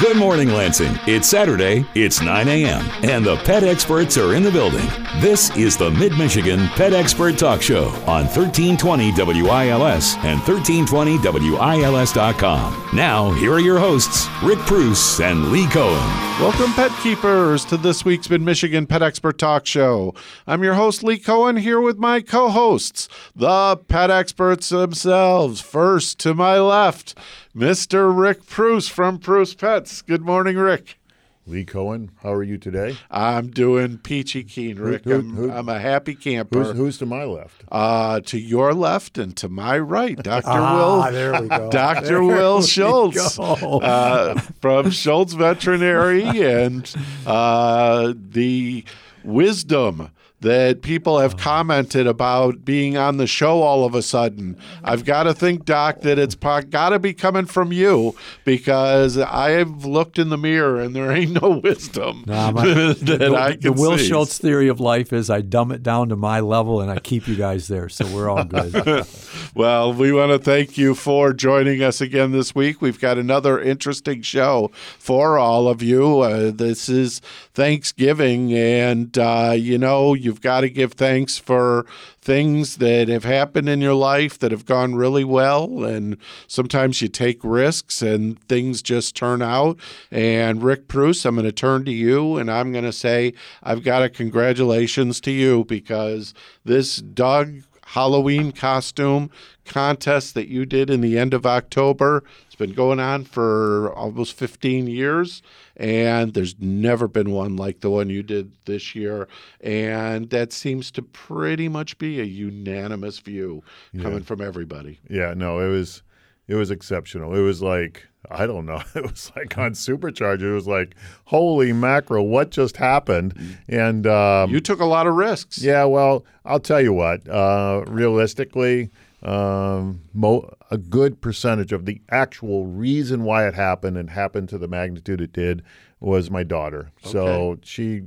Good morning, Lansing. It's Saturday, it's 9 a.m., and the pet experts are in the building. This is the Mid Michigan Pet Expert Talk Show on 1320 WILS and 1320WILS.com. Now, here are your hosts, Rick Preuss and Lee Cohen. Welcome, pet keepers, to this week's Mid Michigan Pet Expert Talk Show. I'm your host, Lee Cohen, here with my co hosts, the pet experts themselves. First, to my left, Mr. Rick Preuss from Preuss Pets. Good morning, Rick. Lee Cohen, how are you today? I'm doing peachy keen, Rick. who- I'm, who- I'm a happy camper. Who's, who's to my left? uh, to your left and to my right, Dr. Ah, Will. there we go. Dr. There Will we Schultz go. uh, from Schultz Veterinary and uh, the wisdom that people have commented about being on the show all of a sudden. I've got to think, Doc, that it's got to be coming from you because I've looked in the mirror and there ain't no wisdom Nah, my- that the, I the Will see. Schultz theory of life is I dumb it down to my level and I keep you guys there, so we're all good. Well, we want to thank you for joining us again this week. We've got another interesting show for all of you. Uh, this is Thanksgiving, and uh, you know, you've got to give thanks for things that have happened in your life that have gone really well. And sometimes you take risks and things just turn out. And Rick Preuss, I'm going to turn to you and I'm going to say, I've got a congratulations to you because this Doug Halloween costume contest that you did in the end of October. It's been going on for almost 15 years, and there's never been one like the one you did this year. And that seems to pretty much be a unanimous view coming from everybody. Yeah, no, it was it was exceptional. It was like I don't know. It was like on supercharger. It was like holy mackerel, what just happened? And um, You took a lot of risks. yeah, well, I'll tell you what. Uh, realistically, um, mo- a good percentage of the actual reason why it happened and happened to the magnitude it did was my daughter. So she,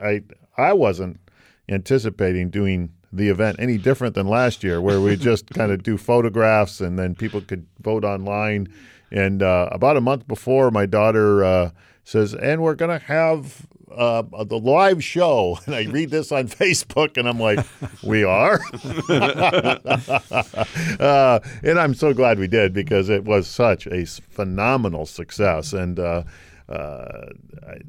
I, I wasn't anticipating doing the event any different than last year, where we just kind of do photographs and then people could vote online. And uh, about a month before, my daughter uh, says, "And we're going to have." Uh, the live show, and I read this on Facebook, and I'm like, "We are," uh, and I'm so glad we did because it was such a phenomenal success. And uh, uh,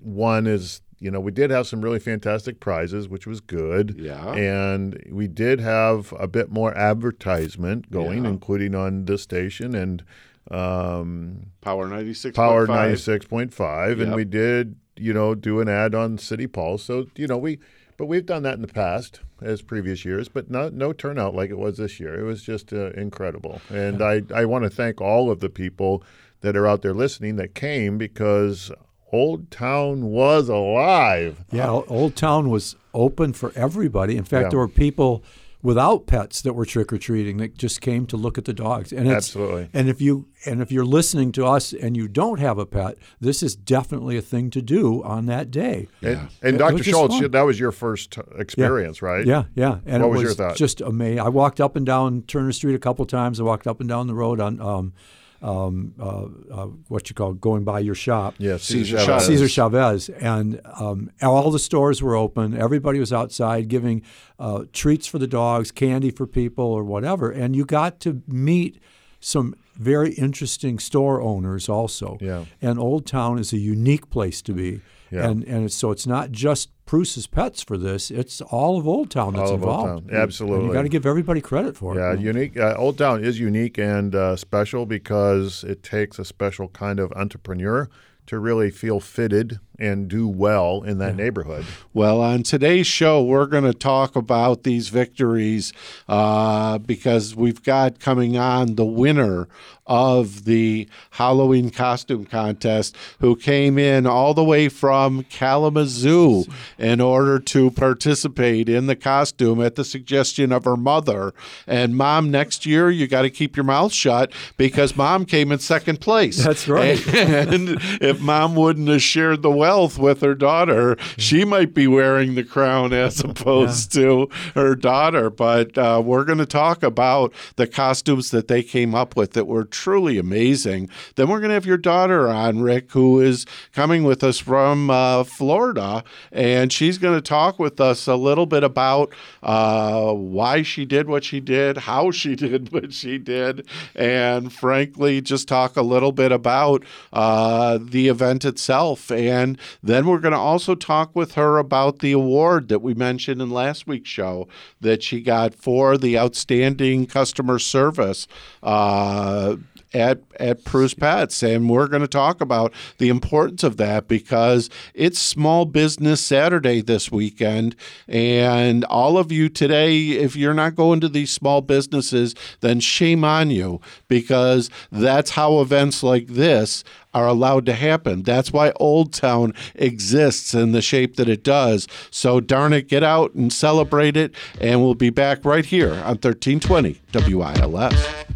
one is, you know, we did have some really fantastic prizes, which was good. Yeah. And we did have a bit more advertisement going, Yeah. including on this station and um, Power 96. Power 96.5. And we did, you know, do an ad on City Pulse. So, you know, we, but we've done that in the past as previous years, but not no turnout like it was this year. It was just uh, incredible. And I, I want to thank all of the people that are out there listening that came because Old Town was alive. Yeah, Old Town was open for everybody. In fact, Yeah. there were people without pets that were trick or treating that just came to look at the dogs. And it's, Absolutely. And if you and if you're listening to us and you don't have a pet, this is definitely a thing to do on that day. And, and it Dr. was Schultz, fun. that was your first experience, right? Yeah, yeah. And What it was was, your thought? just amazing. I walked up and down Turner Street a couple times. I walked up and down the road on um, um, uh, uh, what you call going by your shop. Yeah, Cesar Chavez. Chavez. Cesar Chavez, and um, all the stores were open. Everybody was outside giving uh, treats for the dogs, candy for people, or whatever. And you got to meet some very interesting store owners also. Yeah. And Old Town is a unique place to be. Yeah. And and it's, so it's not just Preuss's Pets for this; it's all of Old Town that's All of Old involved. Town. Absolutely. And you got to give everybody credit for Yeah, it. Yeah, unique. Uh, Old Town is unique and uh, special because it takes a special kind of entrepreneur to really feel fitted and do well in that neighborhood. Well, on today's show, we're going to talk about these victories uh, because we've got coming on the winner of the Halloween costume contest who came in all the way from Kalamazoo in order to participate in the costume at the suggestion of her mother. And mom, next year, you got to keep your mouth shut because mom came in second place. That's right. And if mom wouldn't have shared the wealth with her daughter. She might be wearing the crown as opposed to her daughter. But uh, we're going to talk about the costumes that they came up with that were truly amazing. Then we're going to have your daughter on, Rick, who is coming with us from uh, Florida, and she's going to talk with us a little bit about uh, why she did what she did, how she did what she did, and frankly, just talk a little bit about uh, the event itself. And then we're going to also talk with her about the award that we mentioned in last week's show that she got for the outstanding customer service. Uh, at at Preuss Pets, and we're going to talk about the importance of that because it's Small Business Saturday this weekend, and all of you today, if you're not going to these small businesses, then shame on you because that's how events like this are allowed to happen. That's why Old Town exists in the shape that it does. So darn it, get out and celebrate it, and we'll be back right here on 1320 WILS.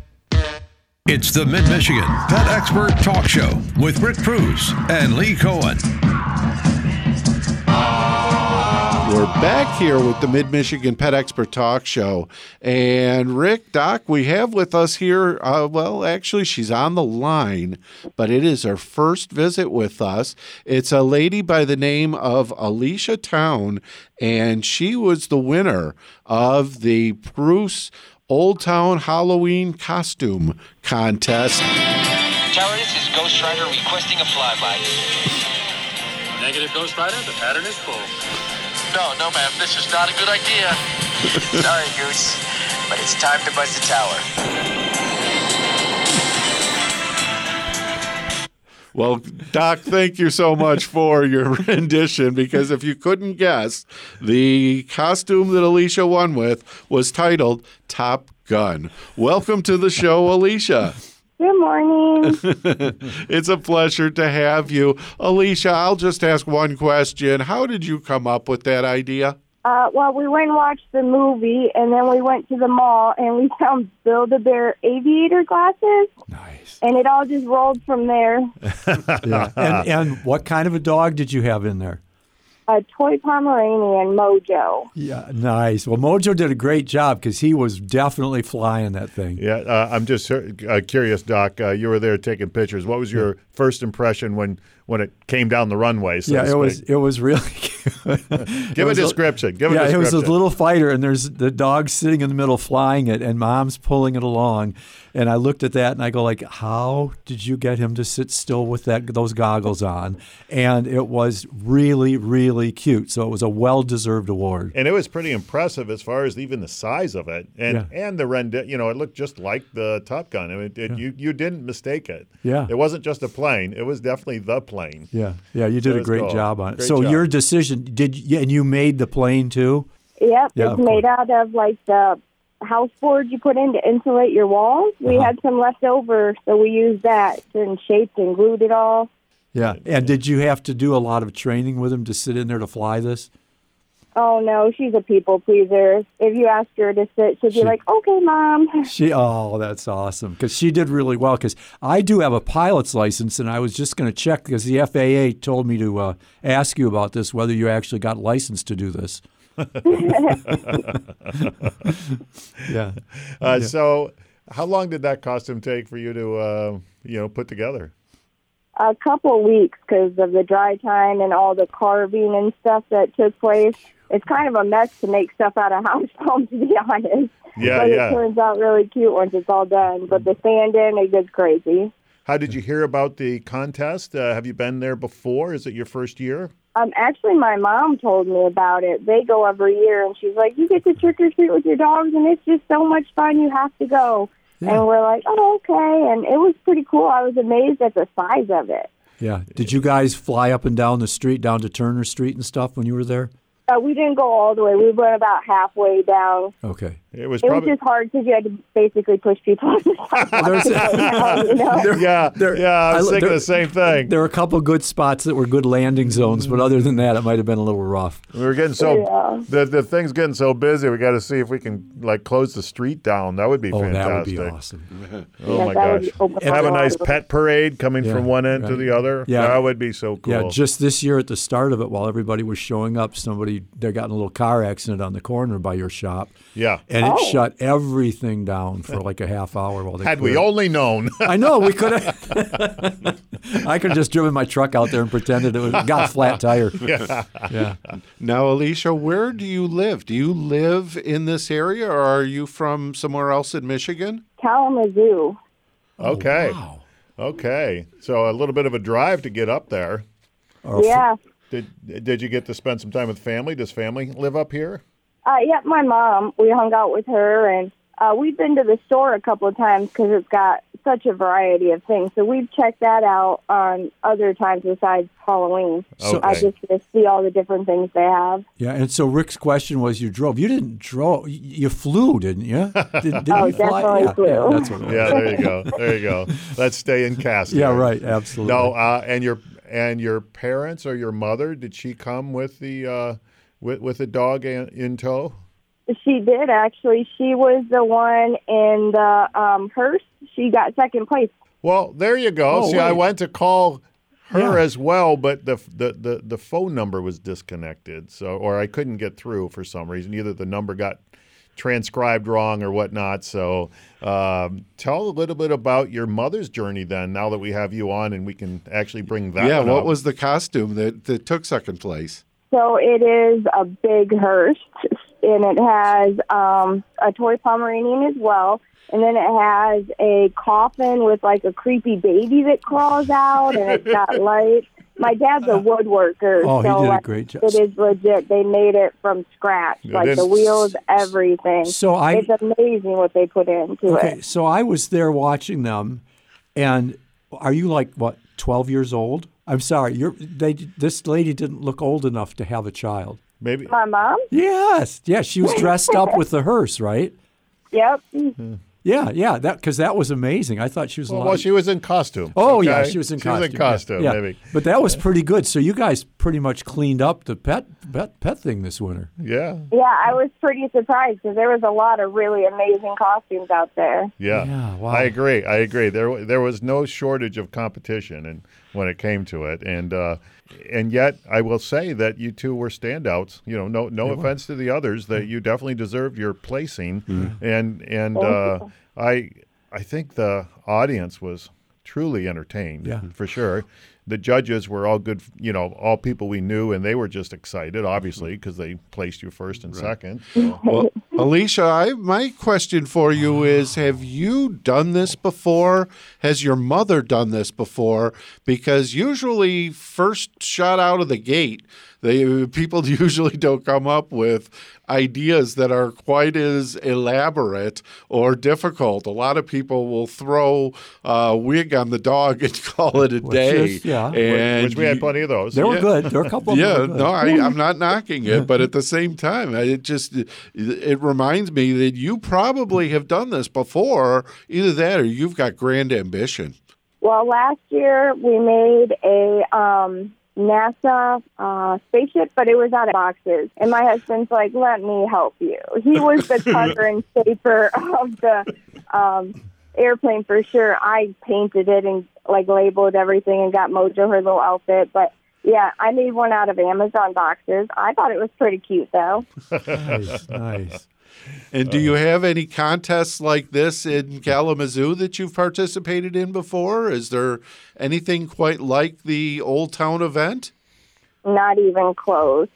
It's the Mid Michigan Pet Expert Talk Show with Rick Preuss and Lee Cohen. We're back here with the Mid Michigan Pet Expert Talk Show. And Rick, Doc, we have with us here, uh, well, actually, she's on the line, but it is her first visit with us. It's a lady by the name of Alicia Town, and she was the winner of the Preuss Old Town Halloween Costume Contest. Tower, this is Ghost Rider requesting a flyby. Negative Ghost Rider, the pattern is full. No, no, ma'am, this is not a good idea. Sorry, Goose, but it's time to buzz the tower. Well, Doc, thank you so much for your rendition because if you couldn't guess, the costume that Alicia won with was titled Top Gun. Welcome to the show, Alicia. Good morning. it's a pleasure to have you. Alicia, I'll just ask one question. How did you come up with that idea? Uh, well, we went and watched the movie, and then we went to the mall, and we found Build-A-Bear aviator glasses, Nice. and it all just rolled from there. Yeah. and, and what kind of a dog did you have in there? A toy Pomeranian, Mojo. Yeah, nice. Well, Mojo did a great job because he was definitely flying that thing. Yeah, uh, I'm just uh, curious, Doc. Uh, you were there taking pictures. What was your first impression when when it came down the runway? So yeah, it was it was really cute. Give a description. Give a yeah, it was a little fighter, and there's the dog sitting in the middle flying it, and mom's pulling it along. And I looked at that, and I go like, "How did you get him to sit still with that those goggles on?" And it was really, really cute. So it was a well-deserved award. and it was pretty impressive as far as even the size of it, and Yeah. and the rendi- You know, it looked just like the Top Gun. I mean, it, you you didn't mistake it. Yeah. it wasn't just a plane. It was definitely the plane. Yeah, yeah, you did That a great cool. job on it. Great so job. your decision did, you, and you made the plane too. Yep, Yeah, of it's made out of like the house board you put in to insulate your walls. We Uh-huh. had some left over, so we used that and shaped and glued it all. Yeah, and did you have to do a lot of training with him to sit in there to fly this? Oh no, she's a people pleaser. If you ask her to sit, she'll She- be like, "Okay, mom." She, oh, that's awesome because she did really well. Because I do have a pilot's license, and I was just going to check because the FAA told me to uh, ask you about this whether you actually got licensed to do this. yeah, Uh, So, how long did that costume take for you to uh, you know put together? a couple weeks because of the dry time and all the carving and stuff that took place. It's kind of a mess to make stuff out of house foam, to be honest. Yeah, but yeah. it turns out really cute once it's all done. But the sand in, it gets crazy. How did you hear about the contest? Uh, have you been there before? Is it your first year? Um, actually, my mom told me about it. They go every year, and she's like, "You get to trick or treat with your dogs, and it's just so much fun. You have to go." Yeah. And we're like, "Oh, okay." And it was pretty cool. I was amazed at the size of it. yeah. Did you guys fly up and down the street, down to Turner Street and stuff when you were there? Uh, we didn't go all the way. We went about halfway down. Okay. It was It was just hard because you had to basically push people on the sidewalk. you know? yeah, There- yeah. I was I- thinking there- the same thing. There were a couple good spots that were good landing zones, but other than that, it might have been a little rough. We were getting so Yeah. the the thing's getting so busy. We got to see if we can like close the street down. That would be Oh, fantastic. that would be awesome. Oh Yeah, my gosh! open Have a up nice pet parade coming Yeah, from one end to the other. Yeah. that would be so cool. Yeah, just this year at the start of it, while everybody was showing up, somebody they got in a little car accident on the corner by your shop. Yeah. and it Oh. shut everything down for like a half hour while they Had we only known. I know we could have. I could have just driven my truck out there and pretended it was got a flat tire. Yeah, yeah. Now, Alicia, where do you live? Do you live in this area or are you from somewhere else in Michigan? Kalamazoo. Oh, okay. Wow. Okay. So a little bit of a drive to get up there. Yeah. Did did you get to spend some time with family? Does family live up here? Uh, yeah, my mom. We hung out with her, and uh, we've been to the store a couple of times because it's got such a variety of things. So we've checked that out on other times besides Halloween. So- I just to see all the different things they have. Yeah, and so Rick's question was, you drove. You didn't drove. You flew, didn't you? Did, did Oh, you fly? definitely yeah, flew. yeah, that's what it was. Yeah, there you go. There you go. Let's stay in cast. Yeah, right. Absolutely. No, uh, and your and your parents or your mother did she come with the uh, with with the dog in, in tow? She did actually. She was the one in the um, hearse. She got second place. Well, there you go. Oh, See, I went to call her Yeah. as well, but the, the the the phone number was disconnected, so or I couldn't get through for some reason. Either the number got transcribed wrong or whatnot. So, um, tell a little bit about your mother's journey then. Now that we have you on, and we can actually bring that. yeah, one what up. was the costume that, that took second place? So it is a big hearse, and it has um, a toy Pomeranian as well. And then it has a coffin with like a creepy baby that crawls out, and it's got lights. My dad's a woodworker, Oh, he so did a like, great job. it is legit. They made it from scratch, It like the wheels, everything. So I- it's amazing what they put into Okay, it. so I was there watching them, and are you like what, twelve years old? I'm sorry, you're. They this lady didn't look old enough to have a child. maybe? My mom, Yes, yeah, she was dressed up with the hearse, right? yep. Yeah, yeah, that because that was amazing. I thought she was. Well, well, she was in costume. Oh yeah, she was in She costume. was in costume, yeah. maybe. But that was pretty good. So you guys pretty much cleaned up the pet pet pet thing this winter. Yeah, Yeah, I was pretty surprised because there was a lot of really amazing costumes out there. yeah. Yeah, wow. I agree. I agree. There, there was no shortage of competition, and when it came to it, and uh, and yet I will say that you two were standouts. You know, no, no offense to the others, that you definitely deserved your placing, and and uh, I, I think the audience was truly entertained. Yeah. for sure. The judges were all good, you know, all people we knew, and they were just excited, obviously, mm-hmm. because they placed you first and second. So. Well, Alicia, I, my question for you is Have you done this before? Has your mother done this before? Because usually, first shot out of the gate, they, people usually don't come up with ideas that are quite as elaborate or difficult. A lot of people will throw a wig on the dog and call it a Which day. is- yeah. and which we had plenty of those. They were Yeah. good. There were a couple. Of them yeah, that were good. no, I, I'm not knocking it, but at the same time, it just it reminds me that you probably have done this before. Either that, or you've got grand ambition. Well, last year we made a um, NASA uh, spaceship, but it was out of boxes. And my husband's like, "Let me help you." He was the cover and shaper of the um, airplane for sure. I painted it and like labeled everything and got Mojo her little outfit, but. Yeah, I made one out of Amazon boxes. I thought it was pretty cute, though. Nice, nice. And do you have any contests like this in Kalamazoo that you've participated in before? Is there anything quite like the Old Town event? Not even close.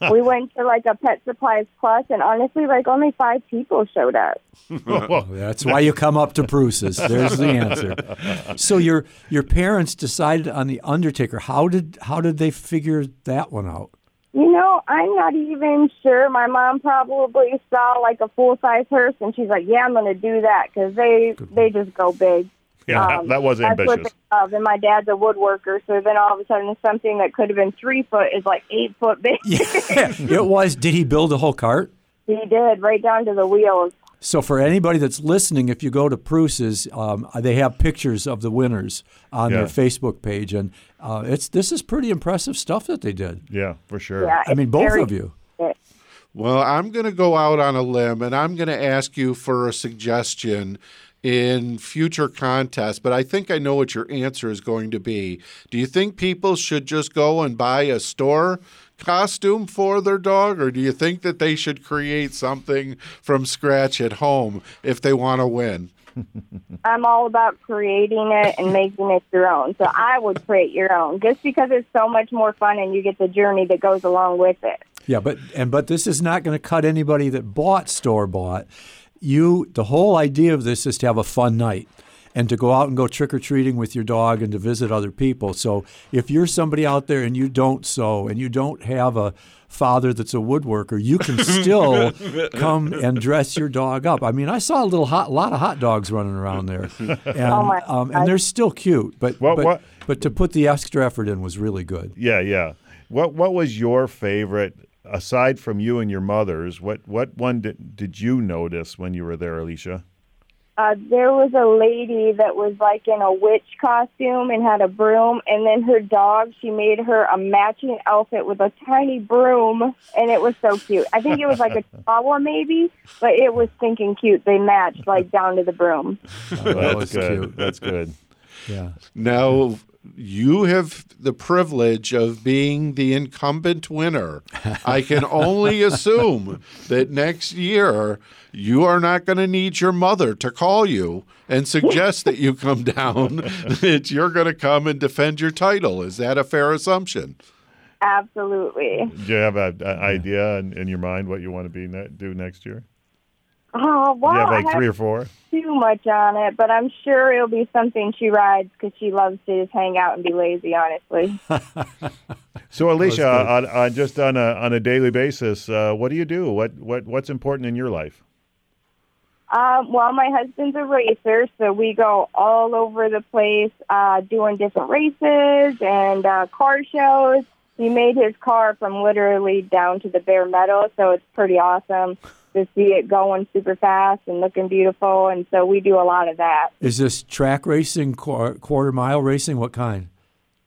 we went to like a Pet Supplies Plus, and honestly, like only five people showed up. That's why you come up to Preuss's. There's the answer. So your your parents decided on the Undertaker. How did how did they figure that one out? You know, I'm not even sure. My mom probably saw like a full size hearse, and she's like, "Yeah, I'm going to do that because they they just go big." Yeah, Um, that was that's what ambitious. they love. And my dad's a woodworker, so then all of a sudden, something that could have been three foot is like eight foot big. Yeah, it was. Did he build a whole cart? he did right down to the wheels. So for anybody that's listening, if you go to Preuss's, um, they have pictures of the winners on Yeah. their Facebook page, and uh, it's this is pretty impressive stuff that they did. Yeah, for sure. Yeah, I mean, both very- of you. Well, I'm going to go out on a limb and I'm going to ask you for a suggestion in future contests, but I think I know what your answer is going to be. Do you think people should just go and buy a store costume for their dog, or do you think that they should create something from scratch at home if they want to win? I'm all about creating it and making it your own. So I would create your own just because it's so much more fun and you get the journey that goes along with it. Yeah, but and but this is not going to cut anybody that bought store bought. You the whole idea of this is to have a fun night and to go out and go trick or treating with your dog and to visit other people. So if you're somebody out there and you don't sew and you don't have a father that's a woodworker, you can still come and dress your dog up. I mean, I saw a little hot, lot of hot dogs running around there, and Oh um, and they're still cute. But What- but, what- but to put the extra effort in was really good. Yeah, yeah. What What was your favorite aside from you and your mother's? What What one did, did you notice when you were there, Alicia? Uh, there was a lady that was like in a witch costume and had a broom, and then her dog, she made her a matching outfit with a tiny broom, and it was so cute. I think it was like a chihuahua maybe, but it was stinking cute. They matched like down to the broom. Oh, that's was good. cute. That's good. Yeah. Now, you have the privilege of being the incumbent winner. I can only assume that next year you are not going to need your mother to call you and suggest that you come down, that you're going to come and defend your title. Is that a fair assumption? Absolutely. Do you have an idea in, in your mind what you want to be ne- do next year? Oh, Do wow. you have I like have three or four? too much on it, but I'm sure it'll be something she rides because she loves to just hang out and be lazy, honestly. So, Alicia, on, on just on a on a daily basis, uh, what do you do? What what what's important in your life? Um, well, my husband's a racer, so we go all over the place uh, doing different races and uh, car shows. He made his car from literally down to the bare metal, so it's pretty awesome to see it going super fast and looking beautiful. And so we do a lot of that. Is this track racing, qu- quarter mile racing? What kind?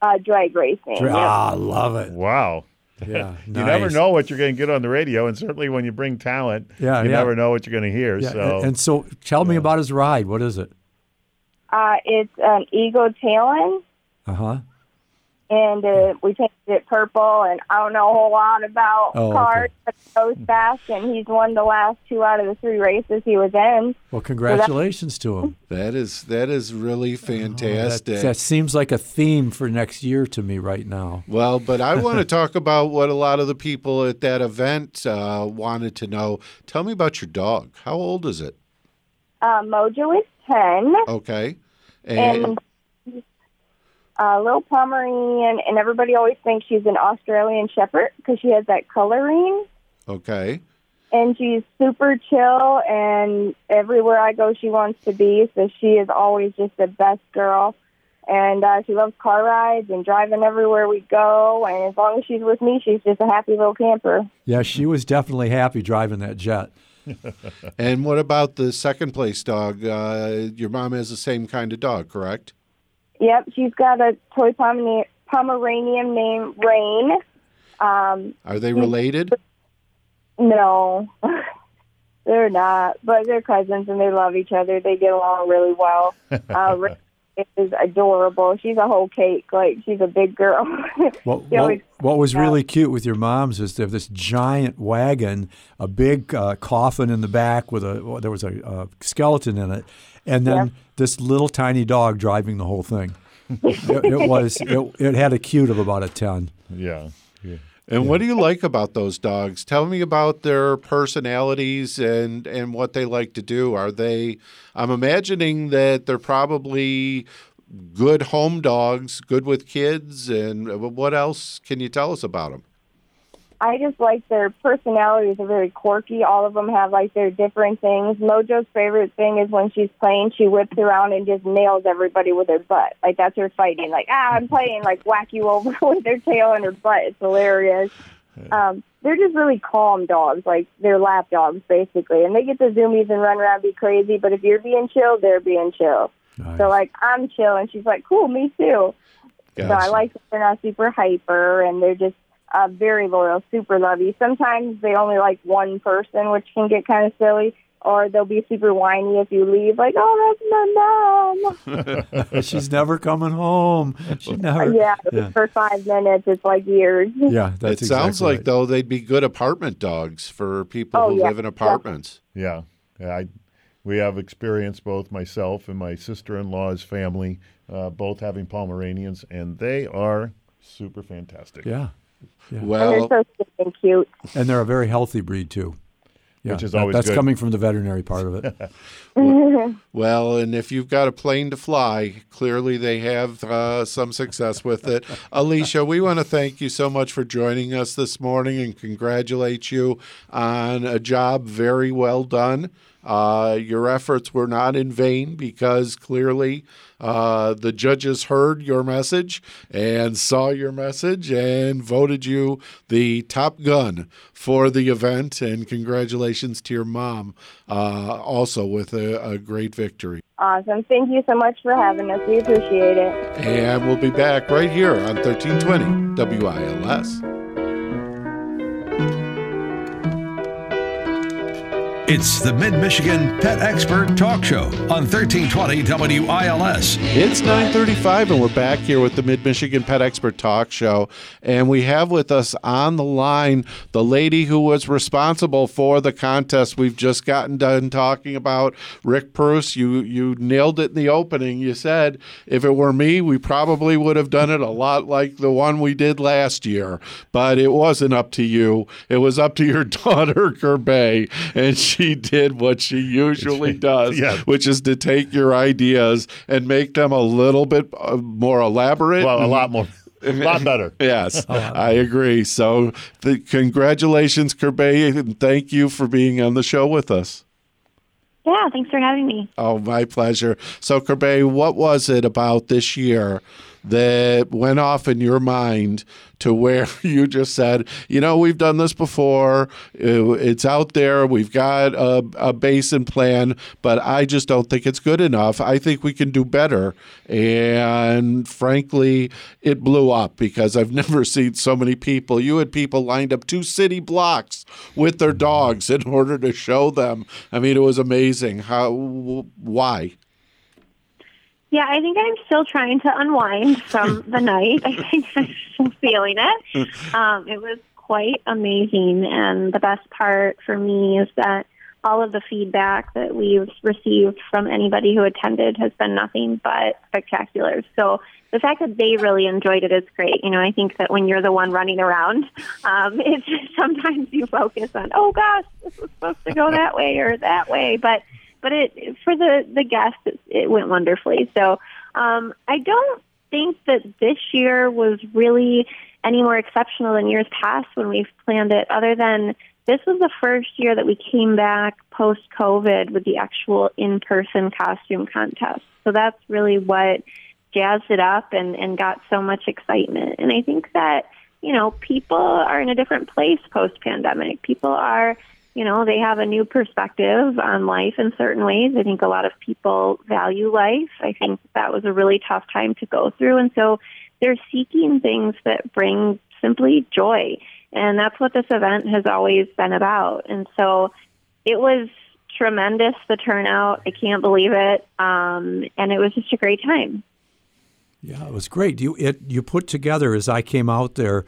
Uh, drag racing. Dra- Yep. Ah, I love it. Wow. Yeah, You never nice. know what you're going to get on the radio, and certainly when you bring talent, Yeah, you yeah. never know what you're going to hear. Yeah, so, and, and so, tell me about his ride. What is it? Uh, it's an eagle Talon. Uh huh. And uh, we painted it purple. And I don't know a whole lot about Oh, okay. cars, but it goes fast. And he's won the last two out of the three races he was in. Well, congratulations to him. That is that is really Oh, That, fantastic. that seems like a theme for next year to me right now. Well, but I want to talk about what a lot of the people at that event uh, wanted to know. Tell me about your dog. How old is it? Uh, Mojo is ten, Okay. and a little Pomeranian, and everybody always thinks she's an Australian Shepherd because she has that coloring. okay. And she's super chill, and everywhere I go, she wants to be. So she is always just the best girl. And uh, she loves car rides and driving everywhere we go. And as long as she's with me, she's just a happy little camper. Yeah, she was definitely happy driving that jet. And what about the second place dog? Uh, your mom has the same kind of dog, correct? Yep, she's got a toy Pomeranian, Pomeranian named Rain. Um, Are they related? no, they're not, but they're cousins and they love each other. They get along really well. Uh, Rain is adorable. She's a whole cake. Like she's a big girl. What, what, what was really cute with your mom's is they have this giant wagon, a big uh, coffin in the back with a well, there was a, a skeleton in it, and then Yeah. this little tiny dog driving the whole thing. it, it was it, it had a cute of about a ten. yeah. yeah. And what do you like about those dogs? Tell me about their personalities and and what they like to do. Are they? I'm imagining that they're probably good home dogs, good with kids, and uh, what else can you tell us about them? I just like their personalities are very quirky. All of them have like their different things. Mojo's favorite thing is when she's playing, she whips around and just nails everybody with her butt. Like that's her fighting. Like ah, I'm playing. Like whack you over with her tail and her butt. It's hilarious. Um, they're just really calm dogs, like they're lap dogs basically, and they get the zoomies and run around, be crazy. But if you're being chill, they're being chill. Nice. So like I'm chill, and she's like, "Cool, me too." So I like that they're not super hyper, and they're just uh, very loyal, super lovey. Sometimes they only like one person, which can get kind of silly. Or they'll be super whiny if you leave, like, "Oh, that's my mom." She's never coming home. She never. yeah, Yeah. for five minutes, it's like years. Yeah, that's it sounds exactly like right. though they'd be good apartment dogs for people Oh, who yeah. live in apartments. Yeah, yeah. I, we have experience both myself and my sister-in-law's family, uh, both having Pomeranians, and they are super fantastic. Yeah, And Well, they're so sweet and cute. and they're a very healthy breed too. Yeah, Which is that- always that's good. coming from the veterinary part of it. well, and if you've got a plane to fly, clearly they have uh, some success with it. Alicia, we want to thank you so much for joining us this morning and congratulate you on a job very well done. Uh, your efforts were not in vain because clearly uh, the judges heard your message and saw your message and voted you the top gun for the event. And congratulations to your mom uh, also with a, a great victory. Awesome. Thank you so much for having us. We appreciate it. And we'll be back right here on 1320 WILS. It's the Mid Michigan Pet Expert Talk Show on 1320 WILS. It's 9:35 and we're back here with the Mid-Michigan Pet Expert Talk Show. And we have with us on the line the lady who was responsible for the contest we've just gotten done talking about. Rick Preuss you you nailed it in the opening. You said if it were me we probably would have done it a lot like the one we did last year. But it wasn't up to you. It was up to your daughter Kirbay and she did what she usually does Yeah. which is to take your ideas and make them a little bit uh, more elaborate. Well, a lot more, a lot better. Yes, I agree. So, the, congratulations, Kirbay, and thank you for being on the show with us. Yeah, thanks for having me. Oh, my pleasure. So, Kirbay, what was it about this year that went off in your mind to where you just said, you know, we've done this before, it's out there, we've got a, a basin plan, but I just don't think it's good enough. I think we can do better. And frankly, it blew up because I've never seen so many people. You had people lined up two city blocks with their dogs in order to show them. I mean, it was amazing. How, why? Yeah, I think I'm still trying to unwind from the night. I think I'm still feeling it. Um, it was quite amazing, and the best part for me is that all of the feedback that we've received from anybody who attended has been nothing but spectacular. So the fact that they really enjoyed it is great. You know, I think that when you're the one running around, um, it's sometimes you focus on, oh gosh, this was supposed to go that way or that way, but but it for the the guests it, it went wonderfully. So um, I don't think that this year was really any more exceptional than years past when we've planned it. Other than this was the first year that we came back post COVID with the actual in person costume contest. So that's really what jazzed it up and and got so much excitement. And I think that you know people are in a different place post pandemic. People are you know, they have a new perspective on life in certain ways. I think a lot of people value life. I think that was a really tough time to go through. And so they're seeking things that bring simply joy. And that's what this event has always been about. And so it was tremendous, the turnout. I can't believe it. Um, and it was just a great time. Yeah, it was great. You it you put together as I came out there,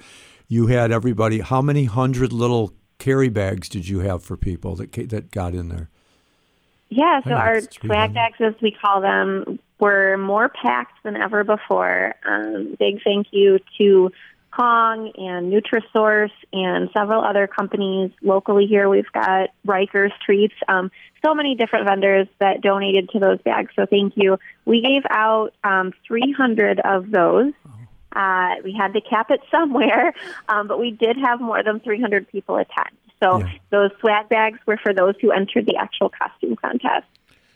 you had everybody. How many hundred little carry bags did you have for people that that got in there? Yeah, so our swag bags, as we call them, were more packed than ever before. Um, big thank you to Kong and Nutrisource and several other companies locally here. We've got Rikers Treats, um, so many different vendors that donated to those bags. So thank you. We gave out um, 300 of those. Uh, we had to cap it somewhere, um, but we did have more than 300 people attend. So Yeah. those swag bags were for those who entered the actual costume contest.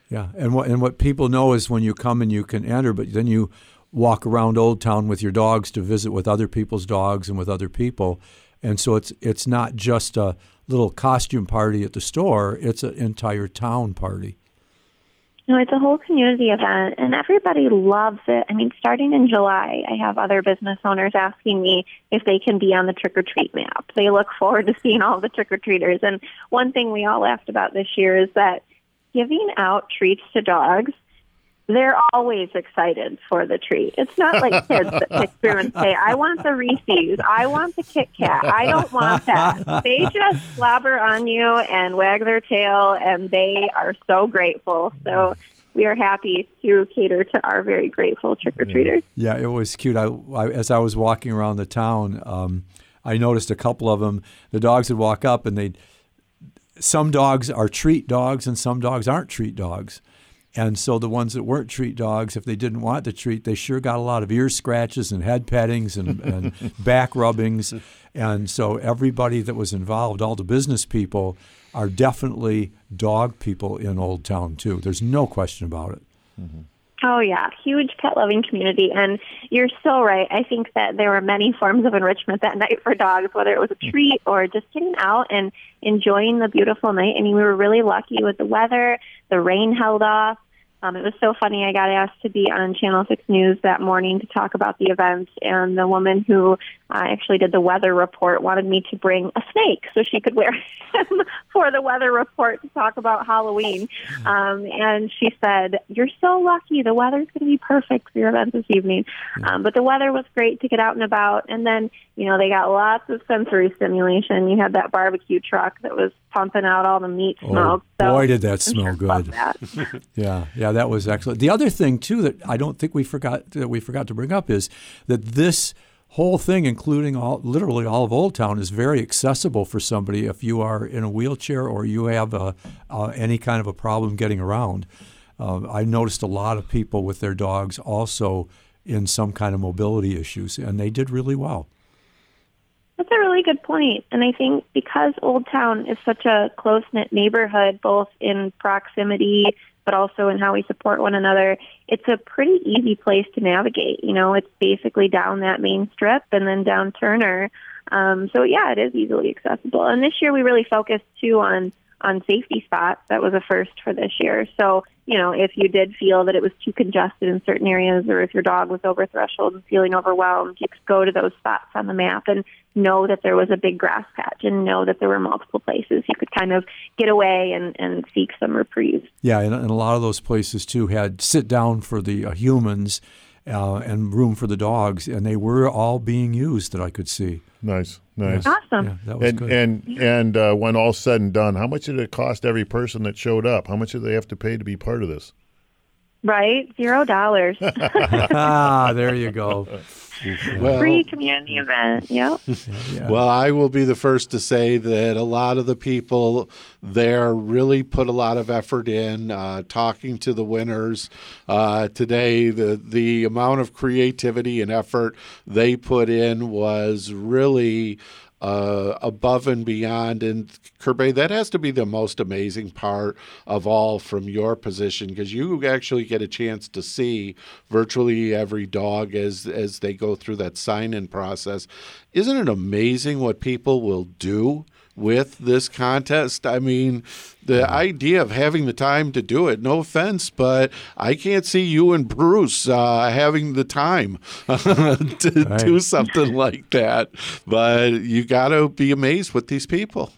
Yeah, and what and what people know is when you come and you can enter, but then you walk around Old Town with your dogs to visit with other people's dogs and with other people. and so it's it's not just a little costume party at the store; it's an entire town party. No, it's a whole community event, and everybody loves it. I mean, starting in July, I have other business owners asking me if they can be on the trick or treat map. They look forward to seeing all the trick or treaters. And one thing we all laughed about this year is that giving out treats to dogs they're always excited for the treat. It's not like kids that pick through and say, I want the Reese's, I want the Kit Kat, I don't want that. They just slobber on you and wag their tail, and they are so grateful. So we are happy to cater to our very grateful trick or treaters. Yeah, it was cute. I, I, as I was walking around the town, um, I noticed a couple of them. The dogs would walk up, and they'd. Some dogs are treat dogs, and some dogs aren't treat dogs. And so the ones that weren't treat dogs, if they didn't want the treat, they sure got a lot of ear scratches and head pettings and, and back rubbings. And so everybody that was involved, all the business people, are definitely dog people in Old Town too. There's no question about it. Mm-hmm. Oh yeah, huge pet loving community, and you're so right. I think that there were many forms of enrichment that night for dogs, whether it was a mm. treat or just getting out and enjoying the beautiful night. I mean, we were really lucky with the weather. The rain held off. Um, it was so funny. I got asked to be on Channel 6 News that morning to talk about the event, and the woman who uh, actually did the weather report wanted me to bring a snake so she could wear him for the weather report to talk about Halloween. Um, and she said, You're so lucky. The weather's going to be perfect for your event this evening. Um, but the weather was great to get out and about. And then, you know, they got lots of sensory stimulation. You had that barbecue truck that was pumping out all the meat oh, smoke. So boy, did that smell good! yeah, yeah, that was excellent. The other thing too that I don't think we forgot that we forgot to bring up is that this whole thing, including all literally all of Old Town, is very accessible for somebody if you are in a wheelchair or you have a, uh, any kind of a problem getting around. Uh, I noticed a lot of people with their dogs also in some kind of mobility issues, and they did really well. That's a really good point. And I think because Old Town is such a close knit neighborhood, both in proximity but also in how we support one another, it's a pretty easy place to navigate. You know, it's basically down that main strip and then down Turner. Um, so yeah, it is easily accessible. And this year we really focused too on on safety spots. That was a first for this year. So, you know, if you did feel that it was too congested in certain areas or if your dog was over threshold and feeling overwhelmed, you could go to those spots on the map and know that there was a big grass patch and know that there were multiple places you could kind of get away and, and seek some reprieve. Yeah, and, and a lot of those places too had sit down for the uh, humans uh, and room for the dogs, and they were all being used that I could see. Nice, nice, awesome. Yeah, that was and good. and and uh, when all said and done, how much did it cost every person that showed up? How much did they have to pay to be part of this? Right, zero dollars. ah, there you go. Well, Free community event. Yep. Yeah. Well, I will be the first to say that a lot of the people there really put a lot of effort in uh, talking to the winners uh, today. The the amount of creativity and effort they put in was really uh, above and beyond. And Kirbay, that has to be the most amazing part of all from your position because you actually get a chance to see virtually every dog as as they go through that sign-in process. Isn't it amazing what people will do? With this contest. I mean, the idea of having the time to do it, no offense, but I can't see you and Preuss uh, having the time to Right. do something like that. But you got to be amazed with these people.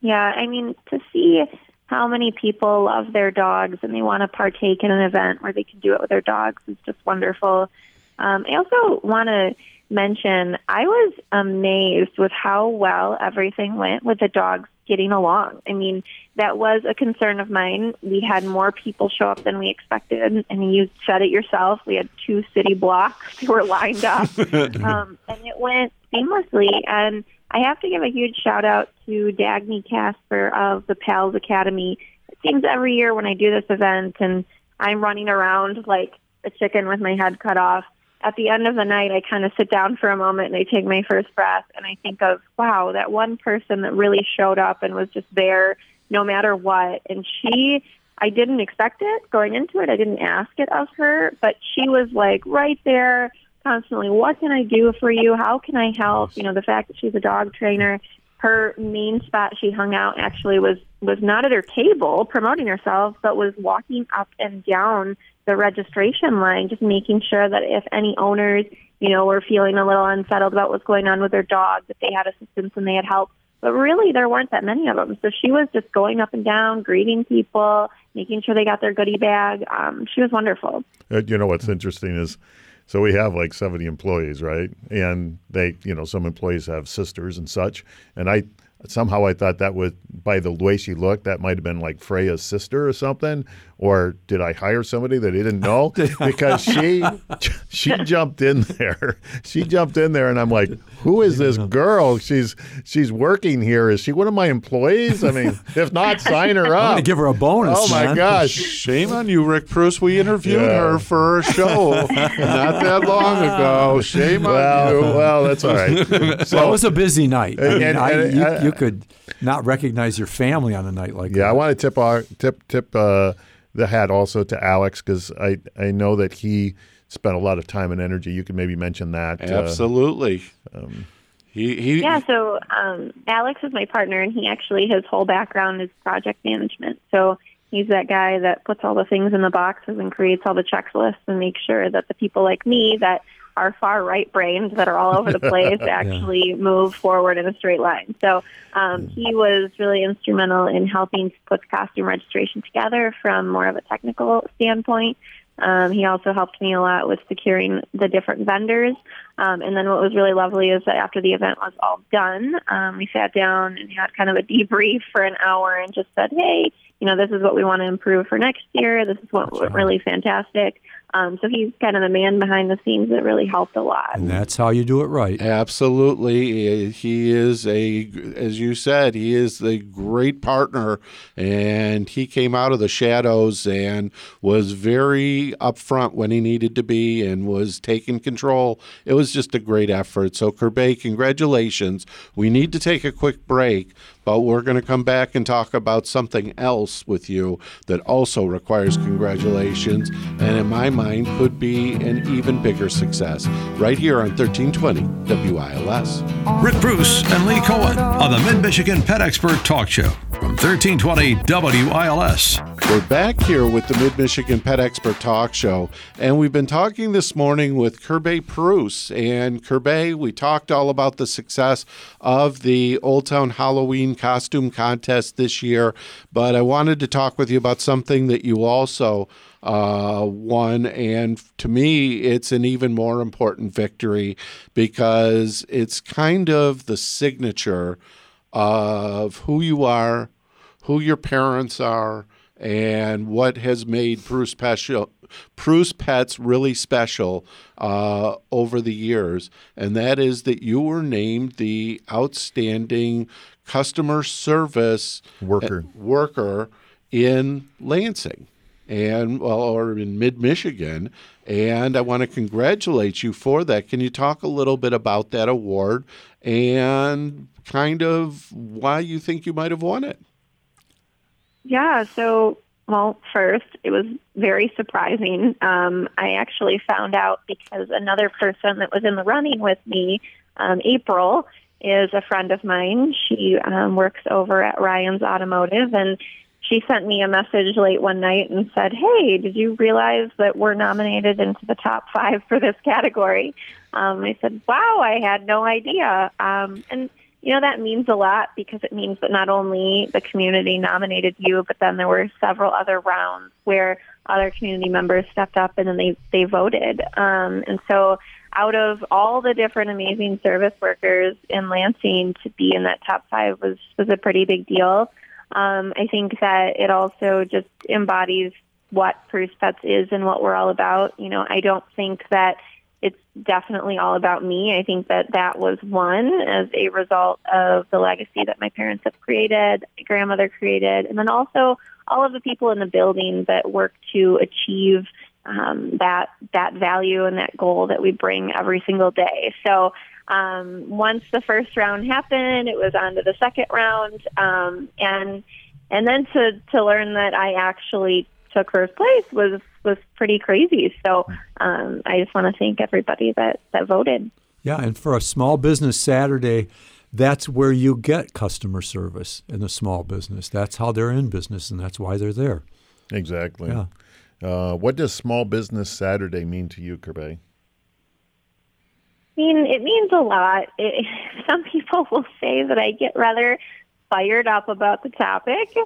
Yeah, I mean, to see how many people love their dogs and they want to partake in an event where they can do it with their dogs is just wonderful. Um, I also want to mention I was amazed with how well everything went with the dogs getting along. I mean, that was a concern of mine. We had more people show up than we expected, and you said it yourself. We had two city blocks that were lined up, um, and it went seamlessly. And I have to give a huge shout out to Dagny Casper of the Pals Academy. It seems every year when I do this event and I'm running around like a chicken with my head cut off, at the end of the night, I kind of sit down for a moment and I take my first breath and I think of, wow, that one person that really showed up and was just there no matter what. And she, I didn't expect it going into it. I didn't ask it of her, but she was like right there constantly, what can I do for you? How can I help? You know, the fact that she's a dog trainer, her main spot she hung out actually was was not at her table promoting herself, but was walking up and down the registration line, just making sure that if any owners, you know, were feeling a little unsettled about what's going on with their dog, that they had assistance and they had help. But really, there weren't that many of them. So she was just going up and down, greeting people, making sure they got their goodie bag. Um, she was wonderful. Uh, you know what's interesting is, so we have like 70 employees, right? And they, you know, some employees have sisters and such. And I somehow I thought that was by the way she looked, that might have been like Freya's sister or something. Or did I hire somebody that I didn't know? because she she jumped in there. She jumped in there, and I'm like, "Who is this girl? She's she's working here. Is she one of my employees? I mean, if not, sign her up. I'm up." going to give her a bonus. Oh my man. gosh! Shame on you, Rick Preuss. We interviewed Yeah. her for a show not that long ago. Shame on Well, you. well, that's all right. Well, it was a busy night. I mean, and- I, and- you, uh, you could not recognize your family on a night like Yeah, that. Yeah, I want to tip our tip tip uh, the hat also to Alex because I I know that he spent a lot of time and energy. You could maybe mention that. uh, Absolutely. he, he, Yeah, so um, Alex is my partner, and he actually his whole background is project management. So he's that guy that puts all the things in the boxes and creates all the checklists and makes sure that the people like me that are far right brains that are all over the place actually move forward in a straight line. So um, he was really instrumental in helping put the costume registration together from more of a technical standpoint. Um, he also helped me a lot with securing the different vendors. Um, and then what was really lovely is that after the event was all done, um, we sat down and had kind of a debrief for an hour and just said, hey, you know, this is what we want to improve for next year. This is what went really fantastic. Um, so he's kind of the man behind the scenes that really helped a lot. and that's how you do it right. Absolutely. He is a, as you said, he is a great partner. And he came out of the shadows and was very upfront when he needed to be and was taking control. It was just a great effort. So, Kirbay, congratulations. We need to take a quick break, but we're going to come back and talk about something else with you that also requires congratulations. And in my mind, could be an even bigger success. Right here on 1320 WILS. Rick Preuss and Lee Cohen on the Mid Michigan Pet Expert Talk Show from 1320 WILS. We're back here with the Mid Michigan Pet Expert Talk Show, and we've been talking this morning with Kirbay Preuss. And Kirbay, we talked all about the success of the Old Town Halloween costume contest this year, but I wanted to talk with you about something that you also uh, won. And to me, it's an even more important victory because it's kind of the signature of who you are, who your parents are, and what has made Preuss special. Preuss Pets really special uh, over the years, and that is that you were named the outstanding customer service Worker. worker in Lansing and well, or in mid Michigan. And I want to congratulate you for that. Can you talk a little bit about that award and kind of why you think you might have won it? Yeah, so well, first, it was very surprising. Um, I actually found out because another person that was in the running with me, um, April, is a friend of mine. She um, works over at Ryan's Automotive, and she sent me a message late one night and said, Hey, did you realize that we're nominated into the top five for this category? Um, I said, Wow, I had no idea. Um, and you know that means a lot because it means that not only the community nominated you, but then there were several other rounds where other community members stepped up and then they they voted. Um, and so, out of all the different amazing service workers in Lansing, to be in that top five was was a pretty big deal. Um, I think that it also just embodies what Preuss Pets is and what we're all about. You know, I don't think that it's definitely all about me. I think that that was one as a result of the legacy that my parents have created, my grandmother created, and then also all of the people in the building that work to achieve um, that that value and that goal that we bring every single day. So um, once the first round happened, it was on to the second round, um, and and then to to learn that I actually took first place was was pretty crazy. So um, I just want to thank everybody that that voted. Yeah, and for a small business Saturday, that's where you get customer service in a small business. That's how they're in business, and that's why they're there. Exactly. Yeah. Uh, what does Small Business Saturday mean to you, Kirbay? I mean, it means a lot. It, some people will say that I get rather fired up about the topic.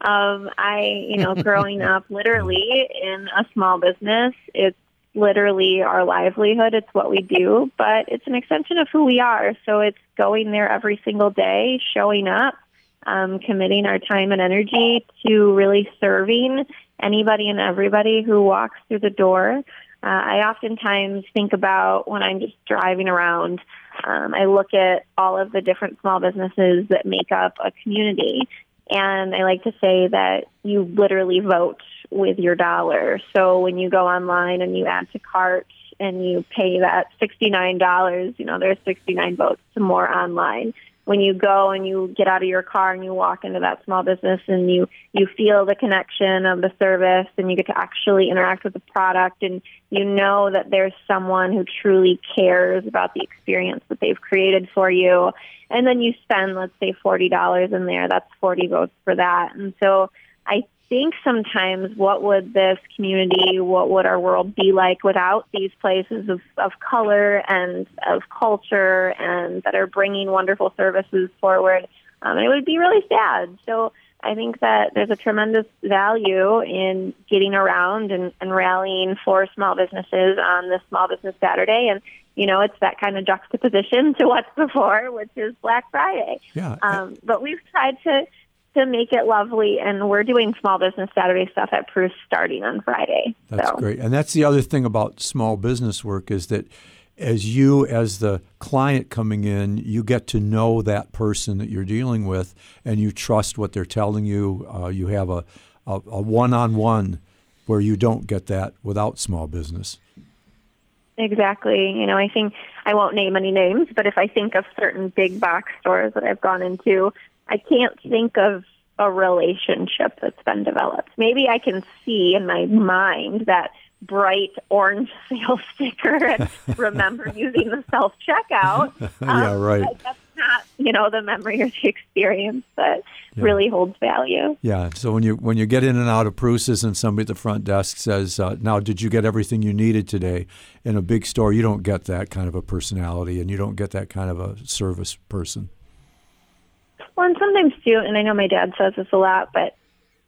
Um, I, you know, growing up literally in a small business, it's literally our livelihood. It's what we do, but it's an extension of who we are. So it's going there every single day, showing up, um, committing our time and energy to really serving anybody and everybody who walks through the door. Uh, I oftentimes think about when I'm just driving around. Um, I look at all of the different small businesses that make up a community, and I like to say that you literally vote with your dollar. So when you go online and you add to cart and you pay that $69, you know, there's 69 votes to more online when you go and you get out of your car and you walk into that small business and you you feel the connection of the service and you get to actually interact with the product and you know that there's someone who truly cares about the experience that they've created for you. And then you spend let's say $40 in there that's 40 votes for that. And so I think sometimes what would this community, what would our world be like without these places of, of color and of culture and that are bringing wonderful services forward? Um, it would be really sad. So I think that there's a tremendous value in getting around and, and rallying for small businesses on this Small Business Saturday. And, you know, it's that kind of juxtaposition to what's before, which is Black Friday. Yeah. Um, but we've tried to to make it lovely. And we're doing Small Business Saturday stuff at Preuss starting on Friday. That's so. great. And that's the other thing about small business work is that as you, as the client coming in, you get to know that person that you're dealing with and you trust what they're telling you. Uh, you have a, a, a one-on-one where you don't get that without small business. Exactly. You know, I think I won't name any names, but if I think of certain big box stores that I've gone into, I can't think of a relationship that's been developed. Maybe I can see in my mind that bright orange sales sticker and remember using the self checkout. yeah, Um, right. but That's not, you know, the memory or the experience that Yeah. really holds value. Yeah. So when you when you get in and out of Preuss's and somebody at the front desk says, uh, "Now, did you get everything you needed today?" In a big store, you don't get that kind of a personality, and you don't get that kind of a service person. Well, and sometimes too, and I know my dad says this a lot, but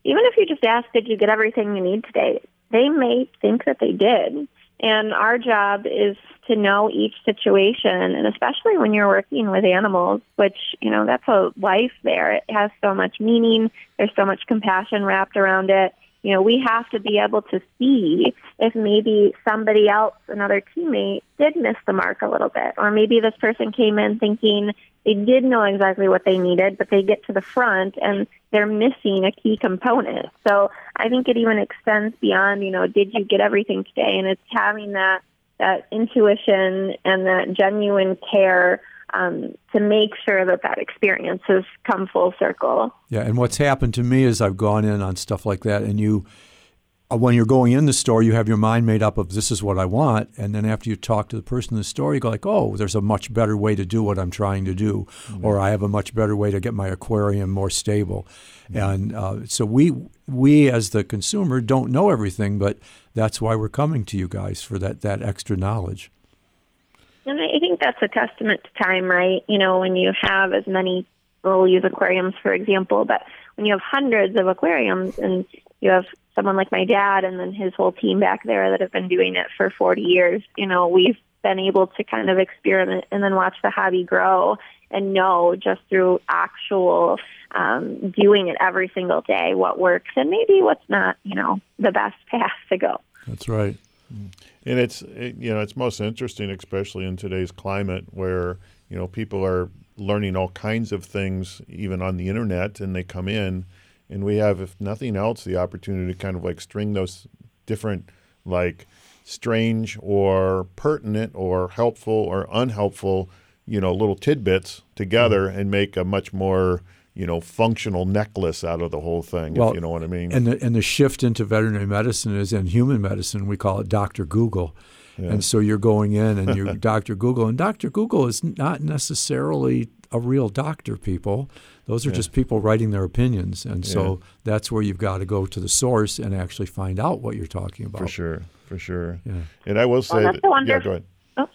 even if you just ask, did you get everything you need today? They may think that they did. And our job is to know each situation, and especially when you're working with animals, which, you know, that's a life there. It has so much meaning, there's so much compassion wrapped around it. You know, we have to be able to see if maybe somebody else, another teammate, did miss the mark a little bit. Or maybe this person came in thinking they did know exactly what they needed, but they get to the front and they're missing a key component. So I think it even extends beyond, you know, did you get everything today? And it's having that that intuition and that genuine care um, to make sure that that experience has come full circle. Yeah, and what's happened to me is I've gone in on stuff like that, and you, uh, when you're going in the store, you have your mind made up of this is what I want, and then after you talk to the person in the store, you go like, oh, there's a much better way to do what I'm trying to do, or I have a much better way to get my aquarium more stable, and uh, so we we as the consumer don't know everything, but that's why we're coming to you guys for that that extra knowledge. And I think that's a testament to time, right? You know, when you have as many, we'll use aquariums for example, but when you have hundreds of aquariums and you have someone like my dad and then his whole team back there that have been doing it for 40 years, you know, we've been able to kind of experiment and then watch the hobby grow and know just through actual um, doing it every single day what works and maybe what's not, you know, the best path to go. That's right. And it's it, you know it's most interesting, especially in today's climate, where you know people are learning all kinds of things, even on the internet, and they come in, and we have, if nothing else, the opportunity to kind of like string those different like strange or pertinent or helpful or unhelpful, you know, little tidbits together and make a much more you know functional necklace out of the whole thing. Well, if you know what I mean. And the and the shift into veterinary medicine is in human medicine. We call it Doctor Google. And so you're going in and you're Dr. Google, and Dr. Google is not necessarily a real doctor, people. Those are just people writing their opinions. And so that's where you've got to go to the source and actually find out what you're talking about. for sure, for sure. Yeah. And I will say, that's that, the yeah, go ahead. Oh.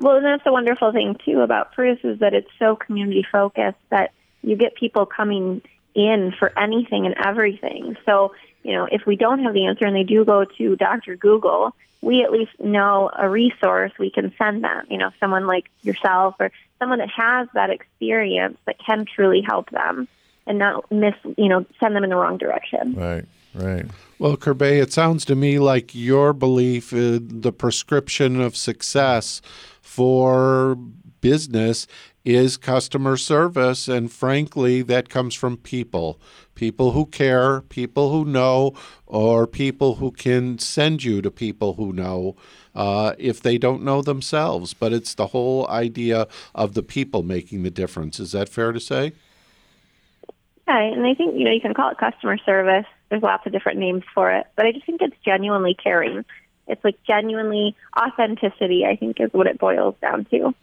Well, and that's the wonderful thing too about Preuss is that it's so community focused that you get people coming in for anything and everything. So, you know, if we don't have the answer and they do go to Dr. Google, we at least know a resource we can send them. You know, someone like yourself or someone that has that experience that can truly help them and not miss, you know, send them in the wrong direction. Right, right. Well, Kirbay, it sounds to me like your belief in the prescription of success for business is customer service. And frankly, that comes from people people who care, people who know, or people who can send you to people who know. Uh, if they don't know themselves, but it's the whole idea of the people making the difference. Is that fair to say? Yeah, and I think you know you can call it customer service. There's lots of different names for it, but I just think it's genuinely caring. It's like genuinely authenticity. I think is what it boils down to.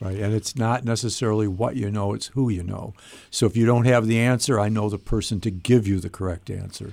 Right. And it's not necessarily what you know, it's who you know. So if you don't have the answer, I know the person to give you the correct answer.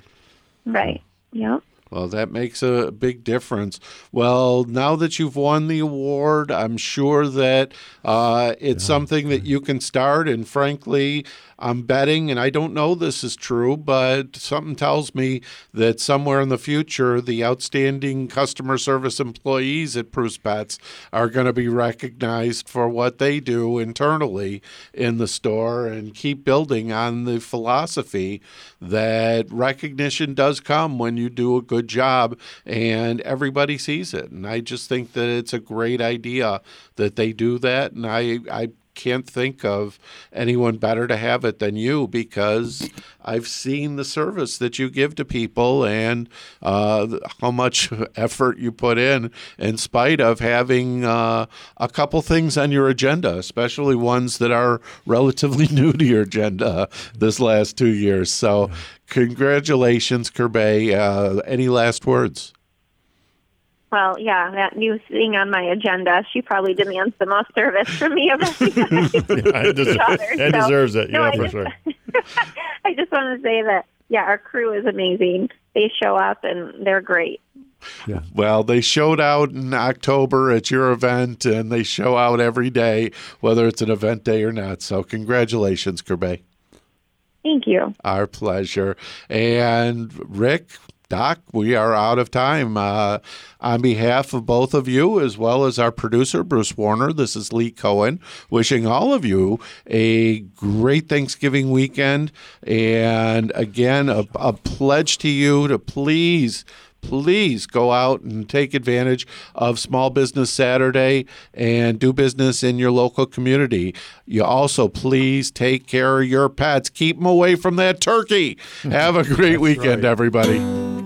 Right. Yep. Well, that makes a big difference. Well, now that you've won the award, I'm sure that uh, it's something that you can start. And frankly, I'm betting, and I don't know this is true, but something tells me that somewhere in the future, the outstanding customer service employees at Preuss Pets are going to be recognized for what they do internally in the store and keep building on the philosophy that recognition does come when you do a good job and everybody sees it. And I just think that it's a great idea that they do that. And I, I can't think of anyone better to have it than you because I've seen the service that you give to people and uh, how much effort you put in, in spite of having uh, a couple things on your agenda, especially ones that are relatively new to your agenda this last two years. So, congratulations, Kirbay. Uh, any last words? Well, yeah, that new thing on my agenda, she probably demands the most service from me of everybody. Yeah, it des- Daughter, it so- deserves it. No, yeah, I for just- sure. I just want to say that, yeah, our crew is amazing. They show up and they're great. Yeah. Well, they showed out in October at your event, and they show out every day, whether it's an event day or not. So, congratulations, Kirbay. Thank you. Our pleasure. And Rick, Doc, we are out of time. Uh, on behalf of both of you, as well as our producer, Bruce Warner, this is Lee Cohen, wishing all of you a great Thanksgiving weekend. And again, a, a pledge to you to please please go out and take advantage of Small Business Saturday and do business in your local community. You also please take care of your pets. Keep them away from that turkey. Have a great weekend, everybody.